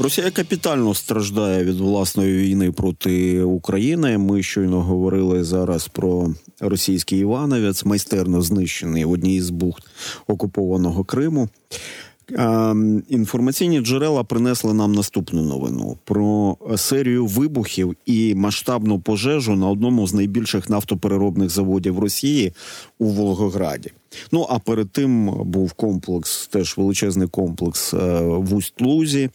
Росія капітально страждає від власної війни проти України. Ми щойно говорили зараз про російський Івановець, майстерно знищений в одній з бухт окупованого Криму. Інформаційні джерела принесли нам наступну новину про серію вибухів і масштабну пожежу на одному з найбільших нафтопереробних заводів Росії у Волгограді. Ну а перед тим був комплекс, теж величезний комплекс е, в Усть-Лузі.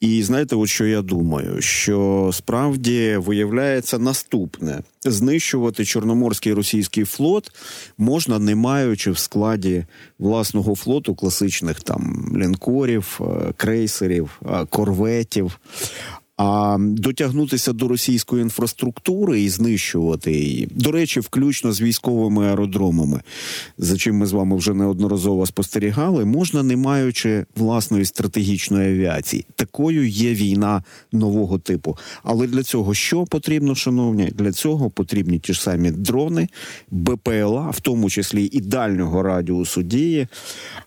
І знаєте, от що я думаю, що справді виявляється наступне: знищувати чорноморський російський флот можна, не маючи в складі власного флоту класичних там лінкорів, е, крейсерів, е, корветів. А дотягнутися до російської інфраструктури і знищувати її, до речі, включно з військовими аеродромами, за чим ми з вами вже неодноразово спостерігали, можна не маючи власної стратегічної авіації. Такою є війна нового типу. Але для цього що потрібно, шановні? Для цього потрібні ті ж самі дрони, БПЛА, в тому числі і дальнього радіусу дії.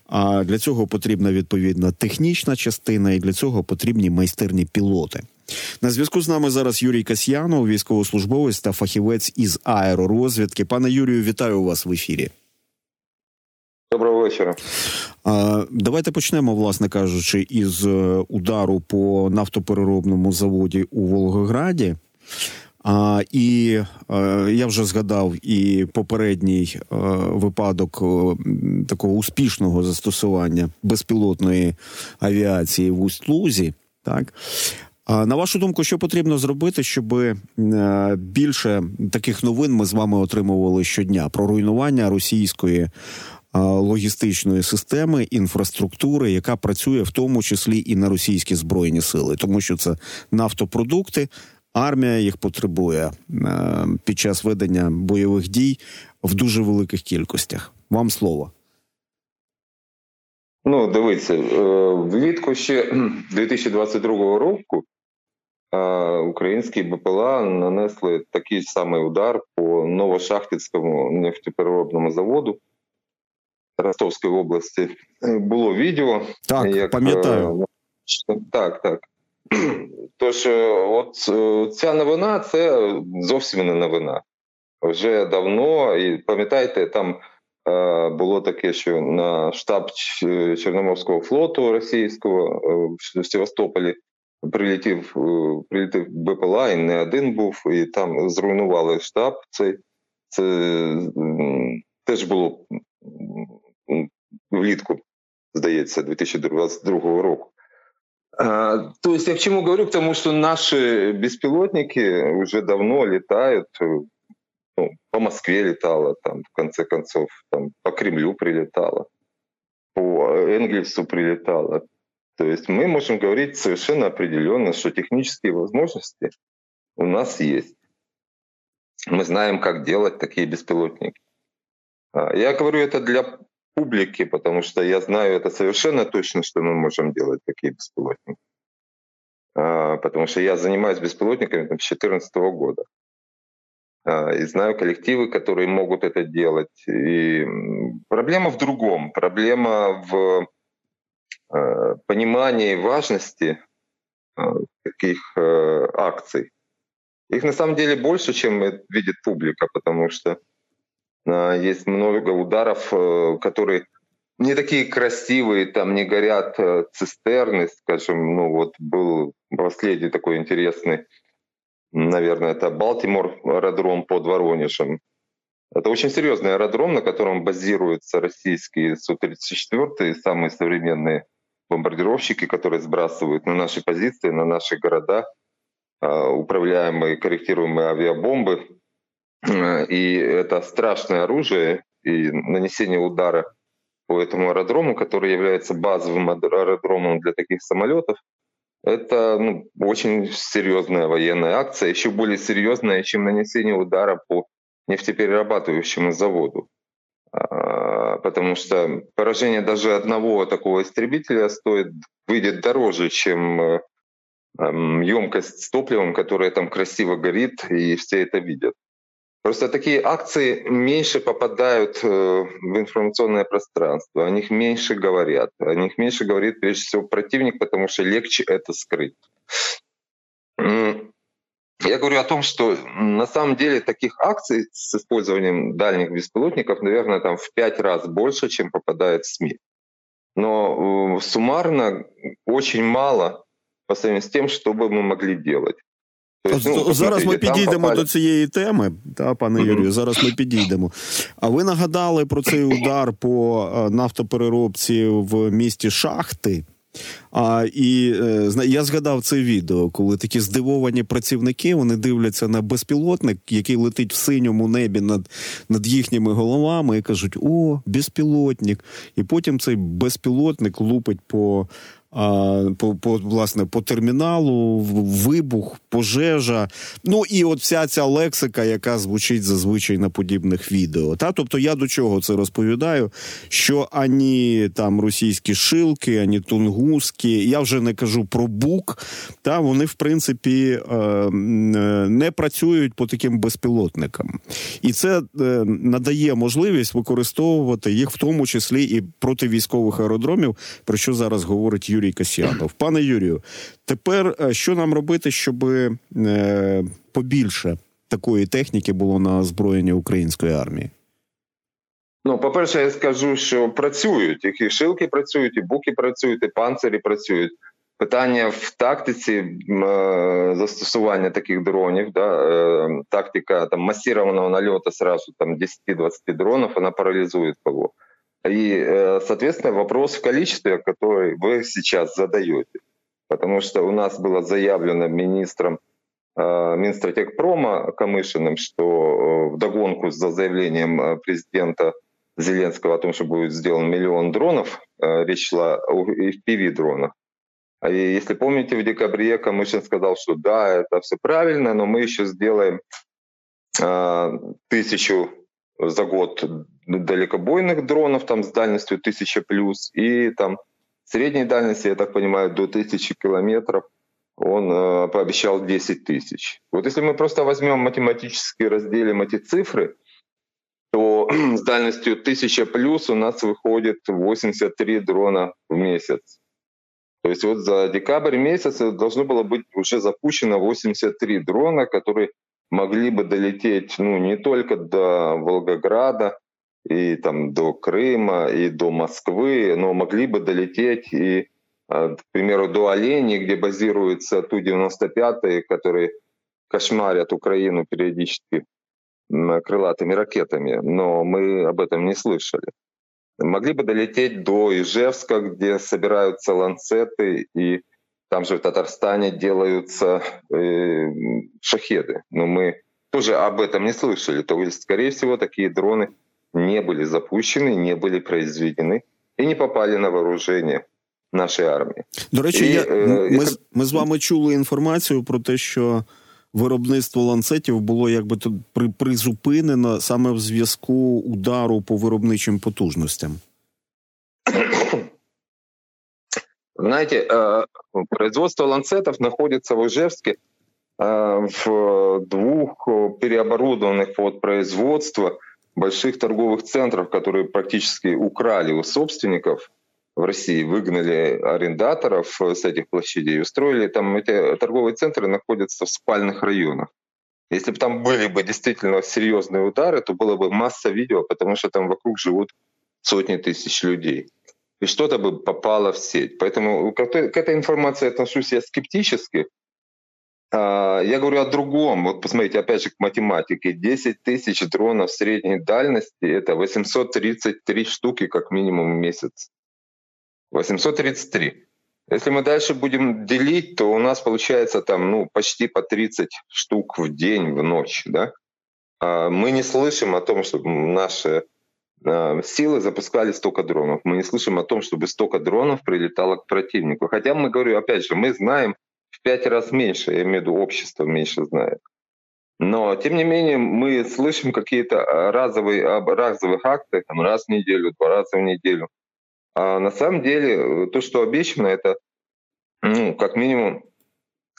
А для цього потрібна відповідна технічна частина, і для цього потрібні майстерні пілоти. На зв'язку з нами зараз Юрій Касьянов, військовослужбовець та фахівець із аеророзвідки. Пане Юрію, вітаю вас в ефірі. Доброго вечора. Давайте почнемо, власне кажучи, із е, удару по нафтопереробному заводі у Волгограді. А, І е, я вже згадав і попередній е, випадок а, такого успішного застосування безпілотної авіації в Усть-Лузі. Так на вашу думку, що потрібно зробити, щоб е, більше таких новин ми з вами отримували щодня про руйнування російської е, логістичної системи інфраструктури, яка працює в тому числі і на російські збройні сили, тому що це нафтопродукти, армія їх потребує е, під час ведення бойових дій в дуже великих кількостях. Вам слово. Ну, дивіться, влітку ще 2022 року українські БПЛА нанесли такий самий удар по Новошахтицькому нефтепереробному заводу Ростовської області. Було відео. Так, як, пам'ятаю. Е, так, так. Тож, е, от е, ця новина це зовсім не новина. Вже давно, і пам'ятаєте, там було таке, що на штаб Чорноморського флоту російського в Севастополі прилетів е, прилетів БПЛА, і не один був, і там зруйнували штаб. Цей це теж було влітку, здається, 2022 року. То есть я к чему говорю? Тому, что наши беспилотники уже давно летают, ну, по Москве летало, там, в конце концов, там, по Кремлю прилетало, по Энгельсу прилетало. То есть мы можем говорить совершенно определенно, что технические возможности у нас есть. Мы знаем, как делать такие беспилотники. А, я говорю это для публики, потому что я знаю это совершенно точно, что мы можем делать такие беспилотники. А, потому что я занимаюсь беспилотниками с 2014 года. А, и знаю коллективы, которые могут это делать. И проблема в другом. Проблема в понимании важности э, таких э, акций. Их на самом деле больше, чем видит публика, потому что есть много ударов, которые не такие красивые, там не горят цистерны, скажем, ну вот был последний такой интересный, наверное, это Балтимор аэродром под Воронежем. Это очень серьезный аэродром, на котором базируются российские Су-34, самые современные бомбардировщики, которые сбрасывают на наши позиции, на наши города а, управляемые, корректируемые авиабомбы. И это страшное оружие, и нанесение удара по этому аэродрому, который является базовым аэродромом для таких самолетов, это ну, очень серьезная военная акция, еще более серьезная, чем нанесение удара по нефтеперерабатывающему заводу. А, потому что поражение даже одного такого истребителя стоит, выйдет дороже, чем э, емкость с топливом, которая там красиво горит, и все это видят. Просто такие акции меньше попадают э, в информационное пространство, о них меньше говорят, о них меньше говорит прежде всего противник, потому что легче это скрыть. Я говорю о том, что на самом деле таких акций с использованием дальних беспилотников, наверное, там в пять раз больше, чем попадает в СМИ. Но э, суммарно очень мало по сравнению з тим, що би ми могли делать. Тобто, ну, Зараз ми підійдемо попали... до цієї теми, та, пане mm-hmm. Юрію. Зараз ми підійдемо. А ви нагадали про цей удар по е, нафтопереробці в місті Шахти. А, І е, я згадав це відео, коли такі здивовані працівники вони дивляться на безпілотник, який летить в синьому небі над над їхніми головами, і кажуть: О, безпілотник! І потім цей безпілотник лупить по по, по власне по терміналу, вибух, пожежа. Ну і от вся ця лексика, яка звучить зазвичай на подібних відео. Та тобто я до чого це розповідаю? Що ані там російські шилки, ані тунгуски, я вже не кажу про бук, та вони в принципі е, е, не працюють по таким безпілотникам, і це е, надає можливість використовувати їх в тому числі і проти військових аеродромів, про що зараз говорить Юрій. Касьянов. Пане Юрію, тепер що нам робити, щоб побільше такої техніки було на озброєнні української армії? Ну, по-перше, я скажу, що працюють, і шилки працюють, і буки працюють, і панцирі працюють. Питання в тактиці е, застосування таких дронів, да, е, тактика там массированного нальоту сразу там 10-20 дронов, она парализует кого. И, э, соответственно, вопрос в количестве, который вы сейчас задаете. Потому что у нас было заявлено министром э, Минстратегпрома Камышиным, что э, в догонку за заявлением президента Зеленского о том, что будет сделан миллион дронов, речь шла о FPV-дронах. И если помните, в декабре Камышин сказал, что да, это все правильно, но мы еще сделаем тысячу за год далекобойных дронов там с дальностью 1000 плюс и там средней дальности, я так понимаю, до 1000 километров он э, пообещал 10 тысяч. Вот если мы просто возьмем математически разделим эти цифры, с дальностью 1000 плюс у нас выходит 83 дрона в месяц. То есть вот за декабрь месяц должно было быть уже запущено 83 дрона, которые могли бы долететь ну, не только до Волгограда, и там до Крыма, и до Москвы, но могли бы долететь и, а, к примеру, до Оленей, где базируются Ту-95, которые кошмарят Украину периодически крылатыми ракетами, но мы об этом не слышали. Могли бы долететь до Ижевска, где собираются ланцеты, и там же в Татарстане делаются э, шахеды. Но мы тоже об этом не слышали. То есть, скорее всего, такие дроны не были запущены, не были произведены і не попали на вооруження нашої армії. До речі, і, я, ми, ми, ми з вами чули інформацію про те, що виробництво ланцетів було якби тут призупинено саме в зв'язку удару по виробничим потужностям. Знаете, производство ланцетов находится в Ижевске в двух переоборудованных под производство больших торговых центров, которые практически украли у собственников в России, выгнали арендаторов с этих площадей, устроили там эти торговые центры находятся в спальных районах. Если бы там были бы действительно серьезные удары, то было бы масса видео, потому что там вокруг живут сотни тысяч людей. И что-то бы попало в сеть. Поэтому к этой информации отношусь я скептически, а, я говорю о другом. Вот посмотрите, опять же, к математике. 10 тысяч дронов средней дальности — это 833 штуки как минимум в месяц. 833. Если мы дальше будем делить, то у нас получается там ну, почти по 30 штук в день, в ночь. Да? А мы не слышим о том, чтобы наши а, силы запускали столько дронов. Мы не слышим о том, чтобы столько дронов прилетало к противнику. Хотя мы, говорю, опять же, мы знаем, в пять раз меньше, я имею в виду общество меньше знает. Но, тем не менее, мы слышим какие-то разовые, разовые акты, там, раз в неделю, два раза в неделю. А на самом деле, то, что обещано, это ну, как минимум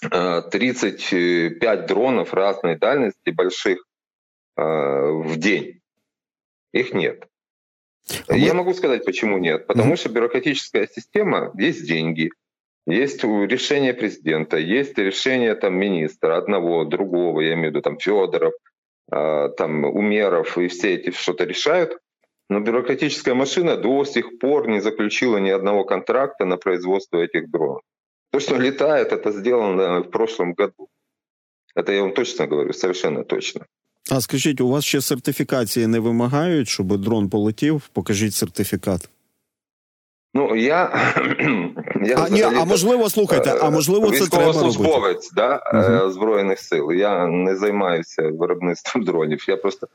35 а, дронов разной дальности, больших, в день. Их нет. А Я могу сказать, почему нет. Потому mm-hmm. что бюрократическая система, есть деньги, есть решение президента, есть решение там министра, одного, другого, я имею в виду там Федоров, э, там Умеров, и все эти что-то решают. Но бюрократическая машина до сих пор не заключила ни одного контракта на производство этих дронов. То, что летает, это сделано в прошлом году. Это я вам точно говорю, совершенно точно. А скажіть, у вас ще сертифікації не вимагають, щоб дрон полетів? Покажіть сертифікат. Ну я я а, ні, а можливо, слухайте, а можливо, це треба робити? да, uh збройних сил. Я не займаюся виробництвом дронів. Я просто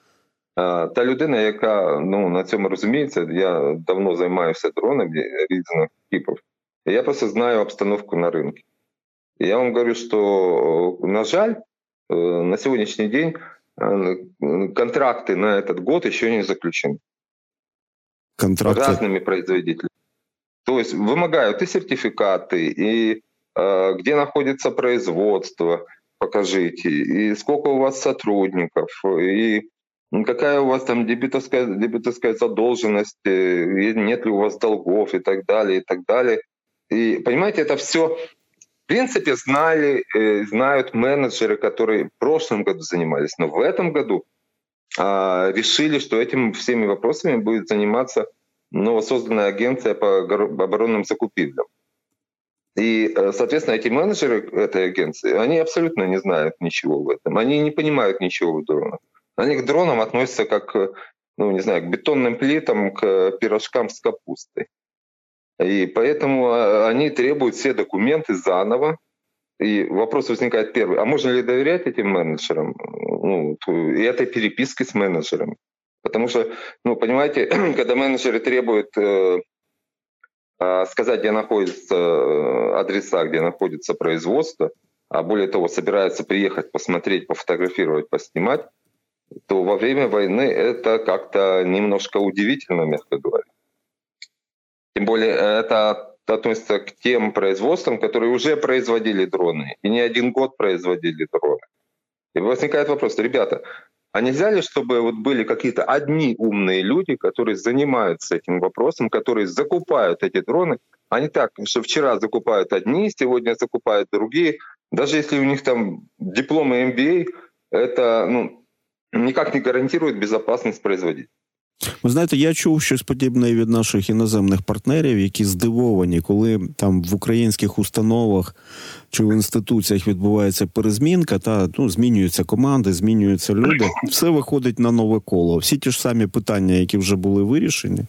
та людина, яка ну на цьому розуміється. Я давно займаюся дронами різних типів. Я просто знаю обстановку на ринку. Я вам говорю, що на жаль, на сьогоднішній день контракты на этот год еще не заключены. Контракты? Разными производителями. То есть вымогают и сертификаты, и э, где находится производство, покажите, и сколько у вас сотрудников, и какая у вас там дебиторская, дебиторская задолженность, нет ли у вас долгов и так далее, и так далее. И понимаете, это все принципе, знали, э, знают менеджеры, которые в прошлом году занимались, но в этом году а, решили, что этим всеми вопросами будет заниматься новосозданная агенция по оборонным закупителям. И, э, соответственно, эти менеджеры этой агенции, они абсолютно не знают ничего в этом. Они не понимают ничего в дронах. Они к дронам относятся как, ну, не знаю, к бетонным плитам, к пирожкам с капустой. И поэтому а, они требуют все документы заново. И вопрос возникает первый, а можно ли доверять этим менеджерам? Ну, и этой переписке с менеджерами. Потому что, ну, понимаете, когда менеджеры требуют э, э, сказать, где находятся э, адреса, где находится производство, а более того, собираются приехать, посмотреть, пофотографировать, поснимать, то во время войны это как-то немножко удивительно, мягко говоря. Тем более э, это относится к тем производствам, которые уже производили дроны, и не один год производили дроны. И возникает вопрос, ребята, а нельзя ли, чтобы вот были какие-то одни умные люди, которые занимаются этим вопросом, которые закупают эти дроны, а не так, что вчера закупают одни, сегодня закупают другие. Даже если у них там дипломы MBA, это ну, никак не гарантирует безопасность производителя. Ви знаєте, я чув щось подібне від наших іноземних партнерів, які здивовані, коли там в українських установах чи в інституціях відбувається перезмінка, та ну змінюються команди, змінюються люди. Все виходить на нове коло. Всі ті ж самі питання, які вже були вирішені,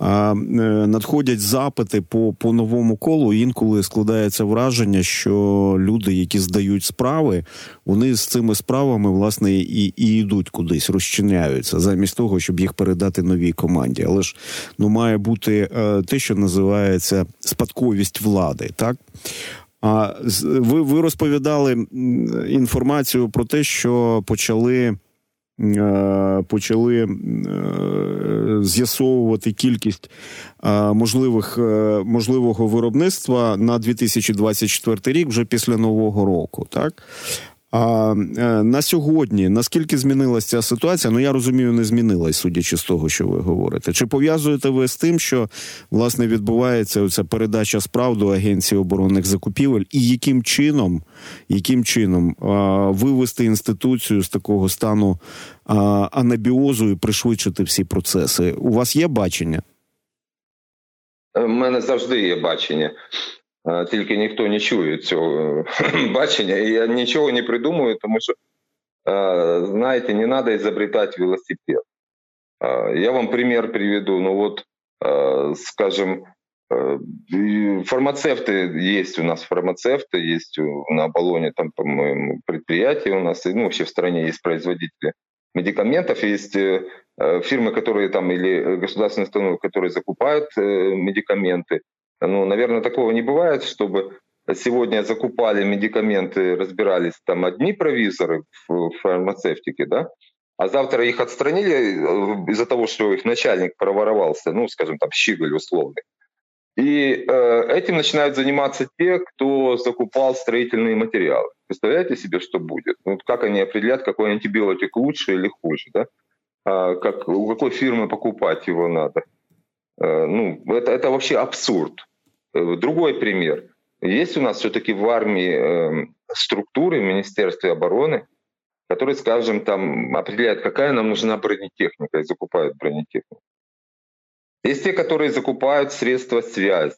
надходять запити по по новому колу. Інколи складається враження, що люди, які здають справи, вони з цими справами власне і і йдуть кудись, розчиняються, замість того, щоб їх передати новій команді. Але ж ну має бути е, те, що називається спадковість влади, так. А ви ви розповідали інформацію про те, що почали Е, почали е, з'ясовувати кількість е, можливих можливого виробництва на 2024 рік вже після нового року, так а е, на сьогодні наскільки змінилася ця ситуація? Ну я розумію, не змінилась, судячи з того, що ви говорите. Чи пов'язуєте ви з тим, що власне відбувається оця передача справ до агенції оборонних закупівель, і яким чином яким чином вивести інституцію з такого стану анабіозу і пришвидшити всі процеси? У вас є бачення? У мене завжди є бачення. тільки ніхто не чує цього бачення, і я нічого не придумую, тому що, знаєте, не треба изобретать велосипед. Я вам пример приведу. Ну вот, скажем, фармацевты есть у нас, фармацевты есть на Оболоне, там, по-моему, предприятие у нас, ну, вообще в стране есть производители медикаментов, есть фирмы, которые там, или государственные установы, которые закупают медикаменты, ну, наверное, такого не бывает, чтобы сегодня закупали медикаменты, разбирались там одни провизоры в фармацевтике, да, а завтра их отстранили э, из-за того, что их начальник проворовался, ну, скажем, там, щеголь условный. И э, этим начинают заниматься те, кто закупал строительные материалы. Представляете себе, что будет? Вот как они определят, какой антибиотик лучше или хуже, да? А, как, у какой фирмы покупать его надо? Э, ну, это, это вообще абсурд. Э, другой пример. Есть у нас все-таки в армии э, структуры в Министерстве обороны, которые, скажем, там определяют, какая нам нужна бронетехника и закупают бронетехнику. Есть те, которые закупают средства связи.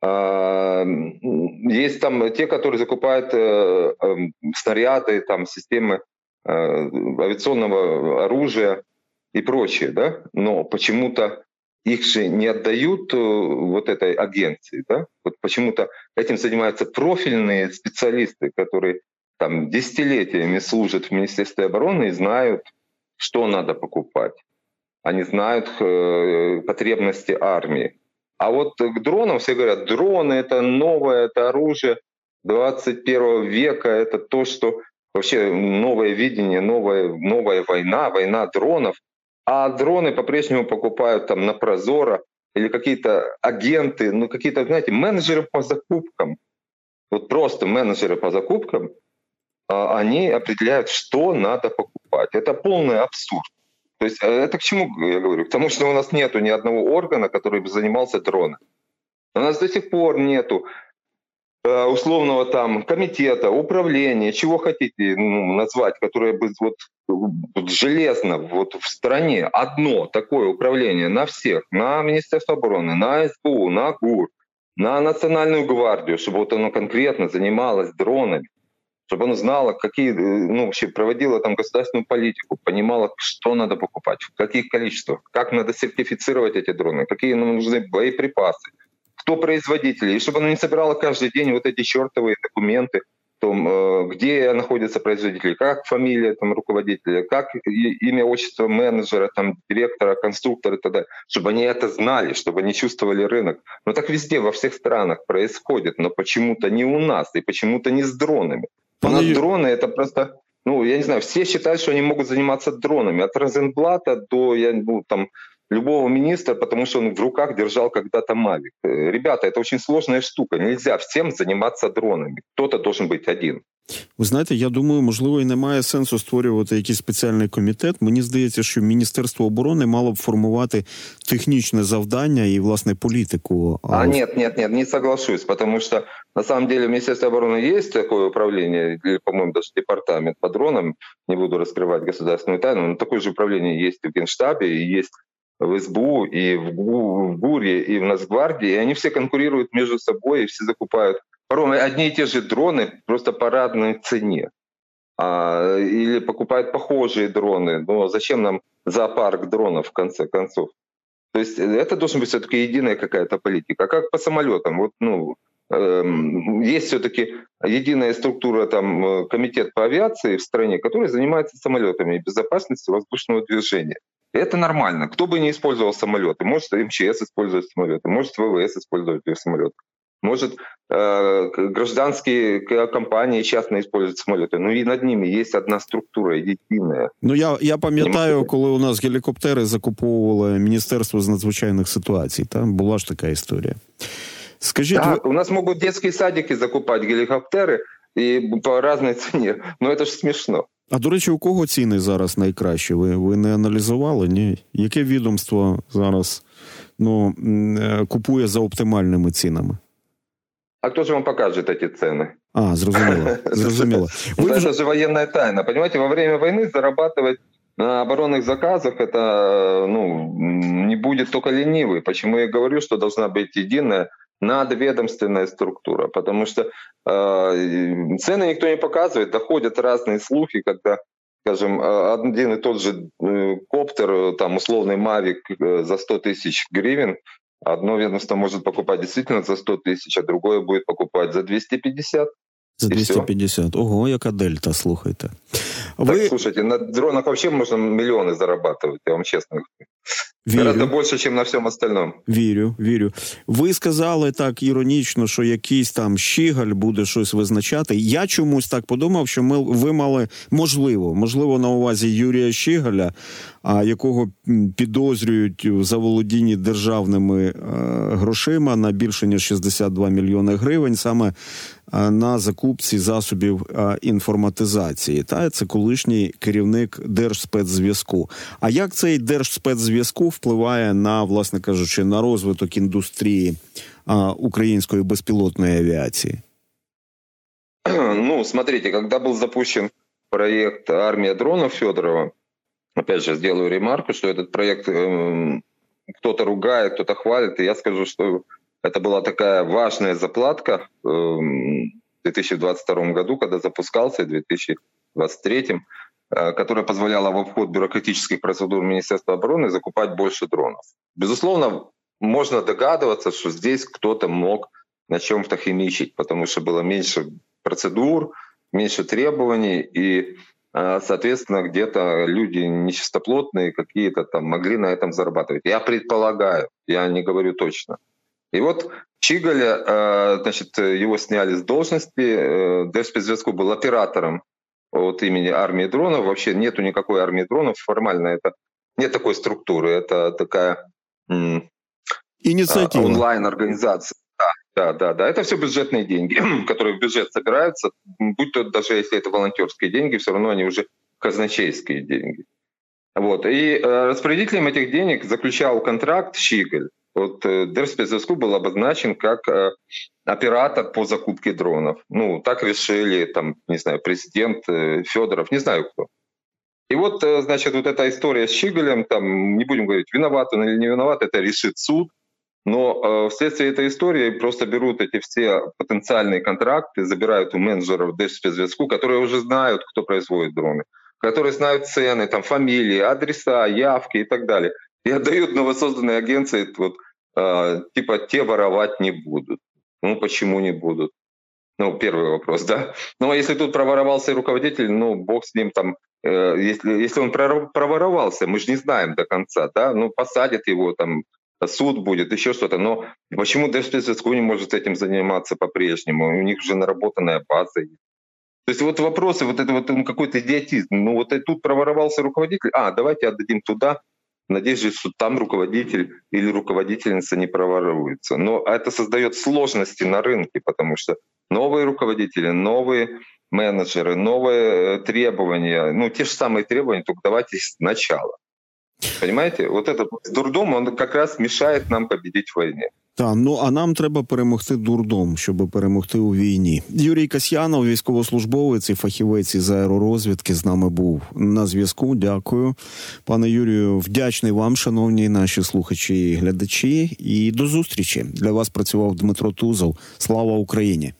А, есть там те, которые закупают э, эм, снаряды, там, системы э, авиационного оружия и прочее, да? Но почему-то их же не отдают э, вот этой агенции, да? Вот почему-то этим занимаются профильные специалисты, которые там десятилетиями служат в Министерстве обороны и знают, что надо покупать они знают э, потребности армии. А вот к дронам все говорят, дроны это новое, это оружие 21 века, это то, что вообще новое видение, новая, новая война, война дронов. А дроны по-прежнему покупают там на Прозоро или какие-то агенты, ну какие-то, знаете, менеджеры по закупкам. Вот просто менеджеры по закупкам, а, они определяют, что надо покупать. Это полный абсурд. То есть э, это к чему я говорю? К тому, что у нас нету ни одного органа, который бы занимался дроном. У нас до сих пор нету условного там комитета, управления, чего хотите ну, назвать, которое бы вот, вот железно вот в стране. Одно такое управление на всех, на Министерство обороны, на СБУ, на ГУР, на Национальную гвардию, чтобы вот оно конкретно занималось дронами чтобы она знала, какие, э, ну, вообще проводила там государственную политику, понимала, что надо покупать, в каких количествах, как надо сертифицировать эти дроны, какие нам нужны боеприпасы, кто производители, и чтобы она не собирала каждый день вот эти чертовые документы, том, э, где находятся производители, как фамилия там, руководителя, как имя, отчество менеджера, там, директора, конструктора и так далее, чтобы они это знали, чтобы они чувствовали рынок. Но так везде, во всех странах происходит, но почему-то не у нас и почему-то не с дронами. У нас дроны это просто, ну, я не знаю, все считают, что они могут заниматься дронами. От Розенблата до, я, ну, там, любого министра, потому что он в руках держал когда-то Мавик. Э, ребята, это очень сложная штука. Нельзя всем заниматься дронами. Кто-то должен быть один. Ви знаєте, я думаю, можливо, і немає сенсу створювати якийсь спеціальний комітет. Мені здається, що Міністерство оборони мало б формувати технічне завдання і власне політику. А нет, нет, нет, не соглашусь, потому что на самом деле в Министерстве обороны есть такое управление, или, по-моему, даже департамент по дронам, не буду раскрывать государственную тайну, но такое же управление есть и в Генштабе, и есть в СБУ, и в, ГУ, в ГУРе, и в Нацгвардии, и они все конкурируют между собой, и все закупают порой одни и те же дроны, просто по разной цене. А, или покупают похожие дроны. Но зачем нам зоопарк дронов, в конце концов? То есть это должна быть все-таки единая какая-то политика. А как по самолетам? Вот, ну, эм, есть все-таки единая структура, там, э, комитет по авиации в стране, который занимается самолетами и безопасностью воздушного движения. И это нормально. Кто бы не использовал самолеты, может МЧС использовать самолеты, может ВВС использовать самолеты. Может, э, гражданские компании частные используют самолеты, ну і над ними є одна структура єдина. Ну я я пам'ятаю, коли у нас гелікоптери закуповували Міністерство з надзвичайних ситуацій. Там була ж така історія. Скажіть, так, ви... у нас можуть дитячі садики закупати гелікоптери і по різній ціні. Ну це ж смішно. А до речі, у кого ціни зараз найкращі? Ви ви не аналізували? Ні? Яке відомство зараз ну, е, купує за оптимальними цінами? А кто же вам покажет эти цены? А, зрозуміло. зрозуміло. Вы это же военная тайна. Понимаете, во время войны зарабатывать на оборонных заказах это ну, не будет только ленивый. Почему я говорю, что должна быть единая надведомственная структура, потому что э, цены никто не показывает, доходят разные слухи, когда, скажем, один и тот же э, коптер, там условный Мавик э, за 100 тысяч гривен Одно ведомство может покупать действительно за 100 тысяч, а другое будет покупать за 250. За 250. Ого, яка дельта, слухайте. Ви... Так, слушайте, на дронах вообще можно миллионы зарабатывать, я вам честно говорю. Вірю. Гораздо більше, ніж на всьому остальному. Вірю, вірю. Ви сказали так іронічно, що якийсь там щігаль буде щось визначати. Я чомусь так подумав, що ми ви мали можливо, можливо, на увазі Юрія Щігаля, а якого підозрюють в заволодінні державними е, грошима на більше ніж 62 мільйони гривень, саме на закупці засобів е, інформатизації. Та це колишній керівник держспецзв'язку. А як цей держспецзв'язку впливає на, власне кажучи, на розвиток індустрії української безпілотної авіації? Ну, смотрите, когда был запущен проект «Армия дронов» Федорова, опять же, сделаю ремарку, что этот проект э, кто-то ругает, кто-то хвалит, и я скажу, что это была такая важная заплатка э, в 2022 году, когда запускался, и в 2023, э, которая позволяла в обход бюрократических процедур Министерства обороны закупать больше дронов. Безусловно, можно догадываться, что здесь кто-то мог на чем-то химичить, потому что было меньше процедур, меньше требований, и а, соответственно, где-то люди нечистоплотные какие-то там могли на этом зарабатывать. Я предполагаю, я не говорю точно. И вот Чигаля, а, значит, его сняли с должности, э, Держспецзвездку был оператором от имени армии дронов. Вообще нету никакой армии дронов, формально это нет такой структуры, это такая Инициатива. онлайн-организация. Да, да, да. Это все бюджетные деньги, которые в бюджет собираются. Будь то даже если это волонтерские деньги, все равно они уже казначейские деньги. Вот. И э, распорядителем этих денег заключал контракт Щиголь. Вот э, Держспецзв'язку был обозначен как э, оператор по закупке дронов. Ну, так решили, там, не знаю, президент э, Федоров, не знаю кто. И вот, значит, вот эта история с Щиголем, там, не будем говорить, виноват он или не виноват, это решит суд. Но э, вследствие этой истории просто берут эти все потенциальные контракты, забирают у менеджеров Держспецзв'язку, которые уже знают, кто производит дроны, которые знают цены, там, фамилии, адреса, явки и так далее. И отдают новосозданной агенции, вот, э, типа, те воровать не будут. Ну, почему не будут? Ну, первый вопрос, да. Ну, а если тут проворовался руководитель, ну, бог с ним там, э, если, если он проворовался, мы же не знаем до конца, да, ну, посадят его там суд будет, еще что-то. Но почему Держспецзв'язку не может этим заниматься по-прежнему? У них уже наработанная база есть. То есть вот вопросы, вот это вот ну, какой-то идиотизм. Ну вот и тут проворовался руководитель, а давайте отдадим туда, надеюсь, что там руководитель или руководительница не проворуется. Но это создает сложности на рынке, потому что новые руководители, новые менеджеры, новые э, требования, ну те же самые требования, только давайте сначала. Понимаете, вот этот дурдом, он как раз мешает нам победить в войне. Так, ну а нам треба перемогти дурдом, щоб перемогти у війні. Юрій Касьянов, військовослужбовець і фахівець із аеророзвідки, з нами був на зв'язку. Дякую, пане Юрію. Вдячний вам, шановні наші слухачі і глядачі. І до зустрічі для вас працював Дмитро Тузов. Слава Україні.